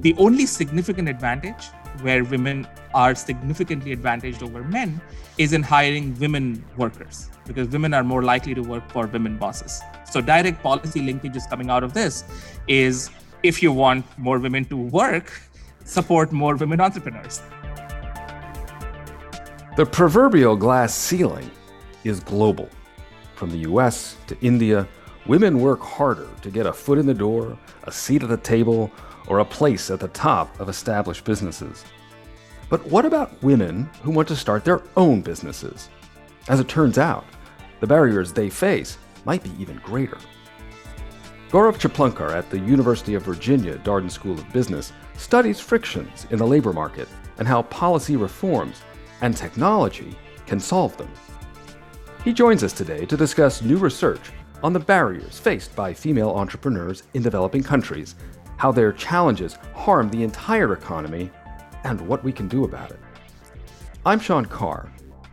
The only significant advantage where women are significantly advantaged over men is in hiring women workers because women are more likely to work for women bosses. So, direct policy linkages coming out of this is if you want more women to work, support more women entrepreneurs. The proverbial glass ceiling is global. From the US to India, women work harder to get a foot in the door, a seat at the table, or a place at the top of established businesses. But what about women who want to start their own businesses? As it turns out, the barriers they face might be even greater. Gaurav Chiplunkar at the University of Virginia Darden School of Business studies frictions in the labor market and how policy reforms and technology can solve them. He joins us today to discuss new research on the barriers faced by female entrepreneurs in developing countries, how their challenges harm the entire economy, and what we can do about it. I'm Sean Carr,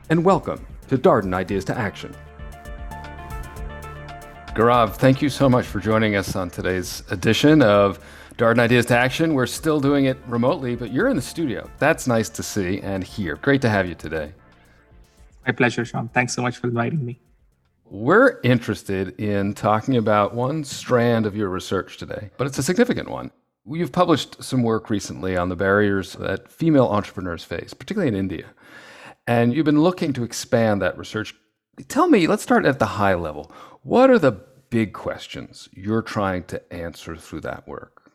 and welcome to Darden Ideas to Action. Gaurav, thank you so much for joining us on today's edition of Darden Ideas to Action. We're still doing it remotely, but you're in the studio. That's nice to see and hear. Great to have you today. My pleasure, Sean. Thanks so much for inviting me. We're interested in talking about one strand of your research today, but it's a significant one. You've published some work recently on the barriers that female entrepreneurs face, particularly in India. And you've been looking to expand that research. Tell me, let's start at the high level. What are the big questions you're trying to answer through that work?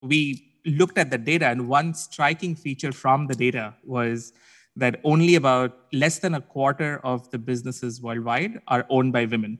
We looked at the data, and one striking feature from the data was that only about less than a quarter of the businesses worldwide are owned by women.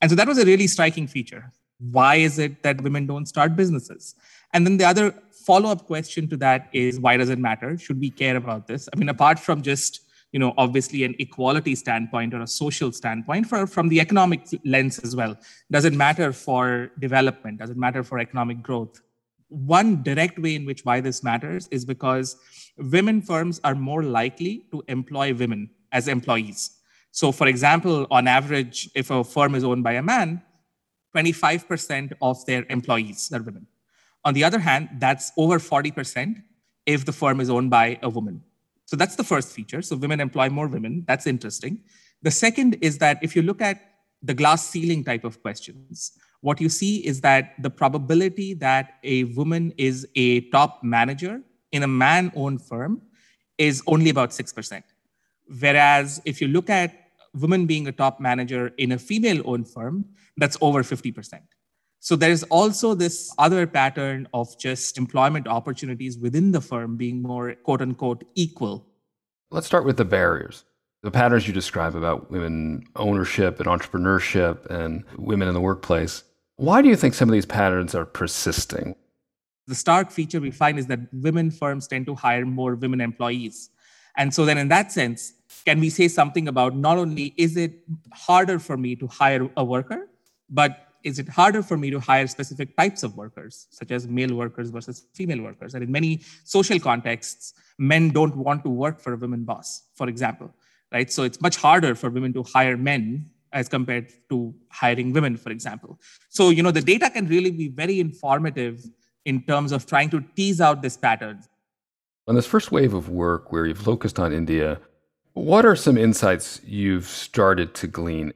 And so that was a really striking feature. Why is it that women don't start businesses? And then the other follow up question to that is why does it matter? Should we care about this? I mean, apart from just you know obviously an equality standpoint or a social standpoint for, from the economic lens as well does it matter for development does it matter for economic growth one direct way in which why this matters is because women firms are more likely to employ women as employees. So, for example, on average, if a firm is owned by a man, 25% of their employees are women. On the other hand, that's over 40% if the firm is owned by a woman. So, that's the first feature. So, women employ more women. That's interesting. The second is that if you look at the glass ceiling type of questions, what you see is that the probability that a woman is a top manager in a man owned firm is only about 6%. Whereas if you look at women being a top manager in a female owned firm, that's over 50%. So there's also this other pattern of just employment opportunities within the firm being more quote unquote equal. Let's start with the barriers. The patterns you describe about women ownership and entrepreneurship and women in the workplace. Why do you think some of these patterns are persisting? The stark feature we find is that women firms tend to hire more women employees. And so, then in that sense, can we say something about not only is it harder for me to hire a worker, but is it harder for me to hire specific types of workers, such as male workers versus female workers? And in many social contexts, men don't want to work for a women boss, for example, right? So it's much harder for women to hire men as compared to hiring women, for example. So, you know, the data can really be very informative in terms of trying to tease out this pattern. On this first wave of work where you've focused on India, what are some insights you've started to glean?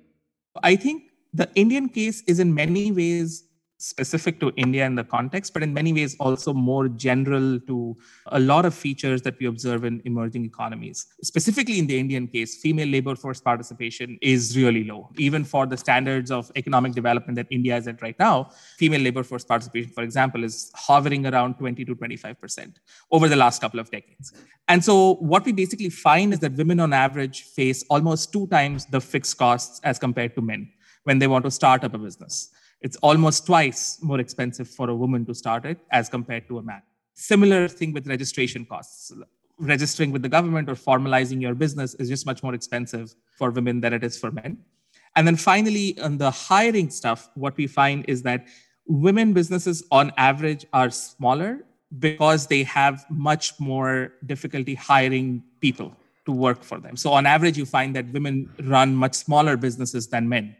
I think the Indian case is in many ways specific to India in the context, but in many ways also more general to a lot of features that we observe in emerging economies. Specifically in the Indian case, female labor force participation is really low. Even for the standards of economic development that India is at right now, female labor force participation, for example, is hovering around 20 to 25% over the last couple of decades. And so what we basically find is that women on average face almost two times the fixed costs as compared to men when they want to start up a business. It's almost twice more expensive for a woman to start it as compared to a man. Similar thing with registration costs. Registering with the government or formalizing your business is just much more expensive for women than it is for men. And then finally, on the hiring stuff, what we find is that women businesses on average are smaller because they have much more difficulty hiring people to work for them. So on average, you find that women run much smaller businesses than men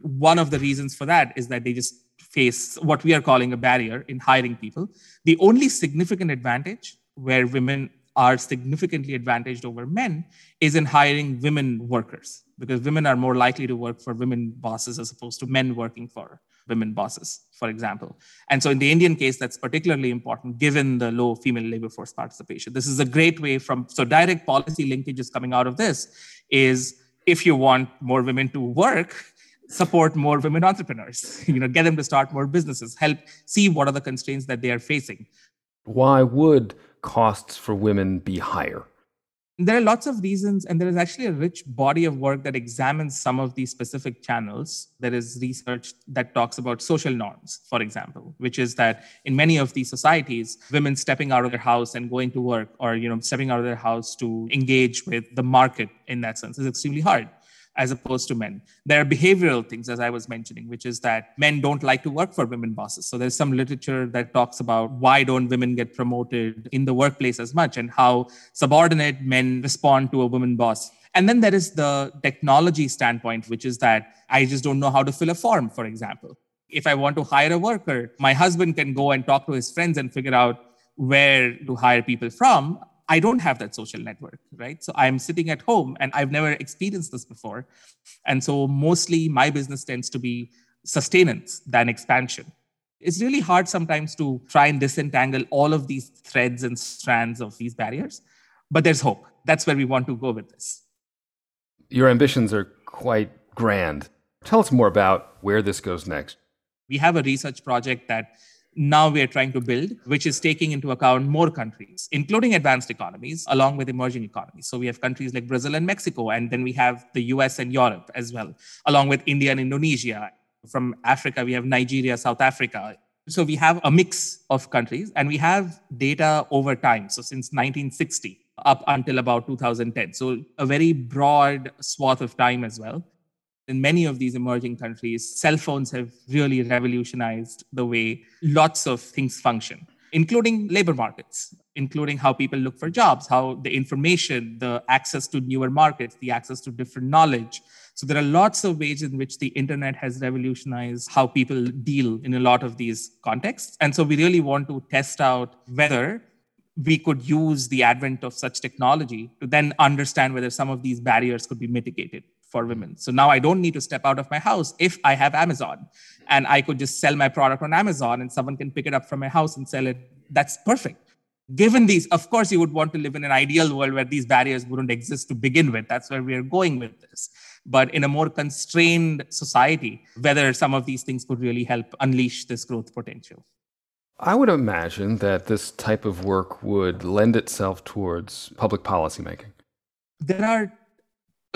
one of the reasons for that is that they just face what we are calling a barrier in hiring people. The only significant advantage where women are significantly advantaged over men is in hiring women workers because women are more likely to work for women bosses as opposed to men working for women bosses, for example. And so in the Indian case, that's particularly important given the low female labor force participation. This is a great way from, so direct policy linkages coming out of this is if you want more women to work, support more women entrepreneurs, you know, get them to start more businesses, help see what are the constraints that they are facing. Why would costs for women be higher? There are lots of reasons, and there is actually a rich body of work that examines some of these specific channels. There is research that talks about social norms, for example, which is that in many of these societies, women stepping out of their house and going to work, or you know, stepping out of their house to engage with the market in that sense, is extremely hard as opposed to men. There are behavioral things, as I was mentioning, which is that men don't like to work for women bosses. So there's some literature that talks about why don't women get promoted in the workplace as much and how subordinate men respond to a woman boss. And then there is the technology standpoint, which is that I just don't know how to fill a form, for example. If I want to hire a worker, my husband can go and talk to his friends and figure out where to hire people from. I don't have that social network, right? So I'm sitting at home and I've never experienced this before. And so mostly my business tends to be sustenance than expansion. It's really hard sometimes to try and disentangle all of these threads and strands of these barriers, but there's hope. That's where we want to go with this. Your ambitions are quite grand. Tell us more about where this goes next. We have a research project that now we are trying to build, which is taking into account more countries, including advanced economies, along with emerging economies. So we have countries like Brazil and Mexico, and then we have the US and Europe as well, along with India and Indonesia. From Africa, we have Nigeria, South Africa. So we have a mix of countries, and we have data over time. So since 1960 up until about 2010. So a very broad swath of time as well in many of these emerging countries, cell phones have really revolutionized the way lots of things function, including labor markets, including how people look for jobs, how the information, the access to newer markets, the access to different knowledge. So there are lots of ways in which the internet has revolutionized how people deal in a lot of these contexts. And so we really want to test out whether we could use the advent of such technology to then understand whether some of these barriers could be mitigated for women. So now I don't need to step out of my house if I have Amazon and I could just sell my product on Amazon and someone can pick it up from my house and sell it. That's perfect. Given these, of course, you would want to live in an ideal world where these barriers wouldn't exist to begin with. That's where we are going with this. But in a more constrained society, whether some of these things could really help unleash this growth potential. I would imagine that this type of work would lend itself towards public policymaking. There are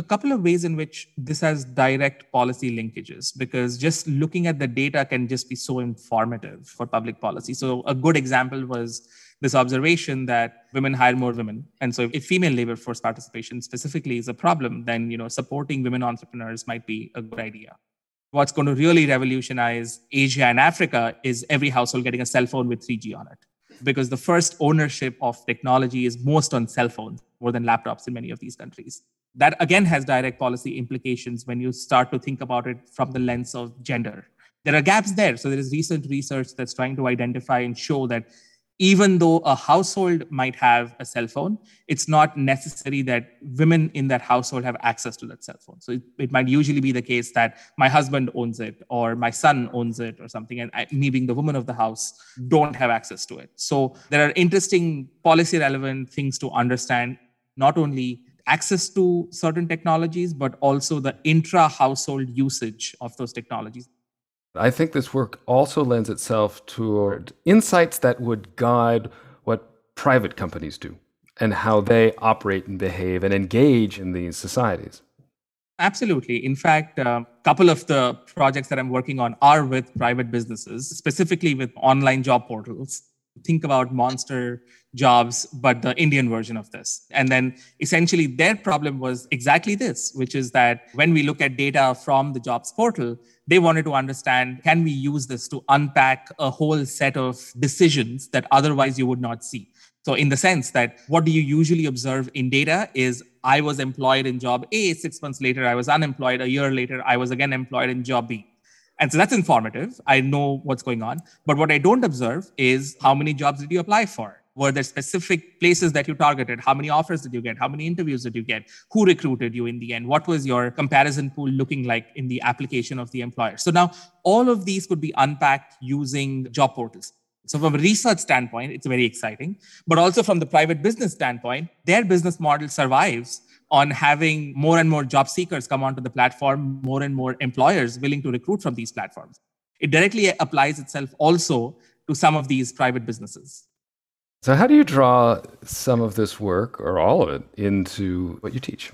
a couple of ways in which this has direct policy linkages because just looking at the data can just be so informative for public policy. So, a good example was this observation that women hire more women. And so, if female labor force participation specifically is a problem, then you know supporting women entrepreneurs might be a good idea. What's going to really revolutionize Asia and Africa is every household getting a cell phone with 3G on it. Because the first ownership of technology is most on cell phones more than laptops in many of these countries that again has direct policy implications when you start to think about it from the lens of gender. There are gaps there. So there is recent research that's trying to identify and show that even though a household might have a cell phone, it's not necessary that women in that household have access to that cell phone. So it, it might usually be the case that my husband owns it or my son owns it or something, and I, me being the woman of the house don't have access to it. So there are interesting policy relevant things to understand, not only access to certain technologies, but also the intra household usage of those technologies. I think this work also lends itself toward insights that would guide what private companies do and how they operate and behave and engage in these societies. Absolutely. In fact, a couple of the projects that I'm working on are with private businesses, specifically with online job portals think about monster jobs but the indian version of this and then essentially their problem was exactly this which is that when we look at data from the jobs portal they wanted to understand can we use this to unpack a whole set of decisions that otherwise you would not see so in the sense that what do you usually observe in data is i was employed in job a 6 months later i was unemployed a year later i was again employed in job b And so that's informative. I know what's going on. But what I don't observe is how many jobs did you apply for? Were there specific places that you targeted? How many offers did you get? How many interviews did you get? Who recruited you in the end? What was your comparison pool looking like in the application of the employer? So now all of these could be unpacked using job portals. So from a research standpoint, it's very exciting. But also from the private business standpoint, their business model survives on having more and more job seekers come onto the platform, more and more employers willing to recruit from these platforms. It directly applies itself also to some of these private businesses. So, how do you draw some of this work or all of it into what you teach?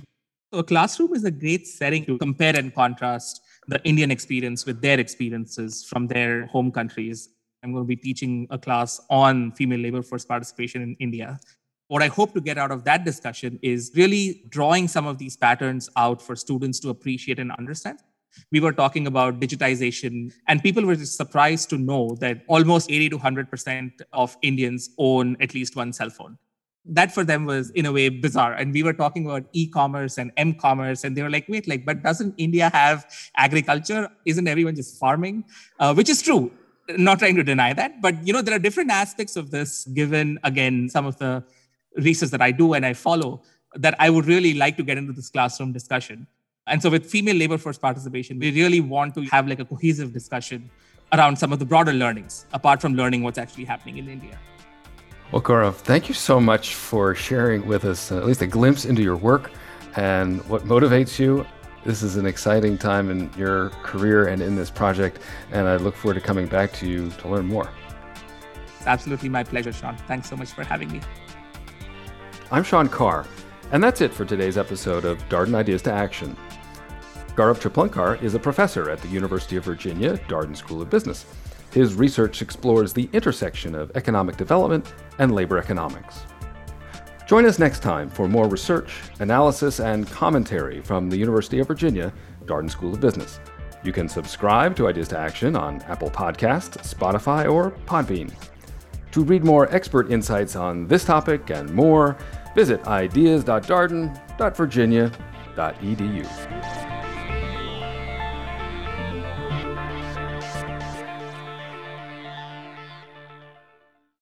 So, a classroom is a great setting to compare and contrast the Indian experience with their experiences from their home countries. I'm going to be teaching a class on female labor force participation in India. What I hope to get out of that discussion is really drawing some of these patterns out for students to appreciate and understand. We were talking about digitization, and people were surprised to know that almost 80 to 100% of Indians own at least one cell phone. That for them was, in a way, bizarre. And we were talking about e commerce and m commerce, and they were like, wait, like, but doesn't India have agriculture? Isn't everyone just farming? Uh, which is true not trying to deny that but you know there are different aspects of this given again some of the research that I do and I follow that I would really like to get into this classroom discussion. And so with female labor force participation, we really want to have like a cohesive discussion around some of the broader learnings, apart from learning what's actually happening in India. Well, Gaurav, thank you so much for sharing with us uh, at least a glimpse into your work and what motivates you. This is an exciting time in your career and in this project, and I look forward to coming back to you to learn more. It's absolutely my pleasure, Sean. Thanks so much for having me. I'm Sean Carr, and that's it for today's episode of Darden Ideas to Action. Gaurav Chiplunkar is a professor at the University of Virginia Darden School of Business. His research explores the intersection of economic development and labor economics. Join us next time for more research, analysis, and commentary from the University of Virginia Darden School of Business. You can subscribe to Ideas to Action on Apple Podcasts, Spotify, or Podbean. To read more expert insights on this topic and more, visit ideas.darden.virginia.edu.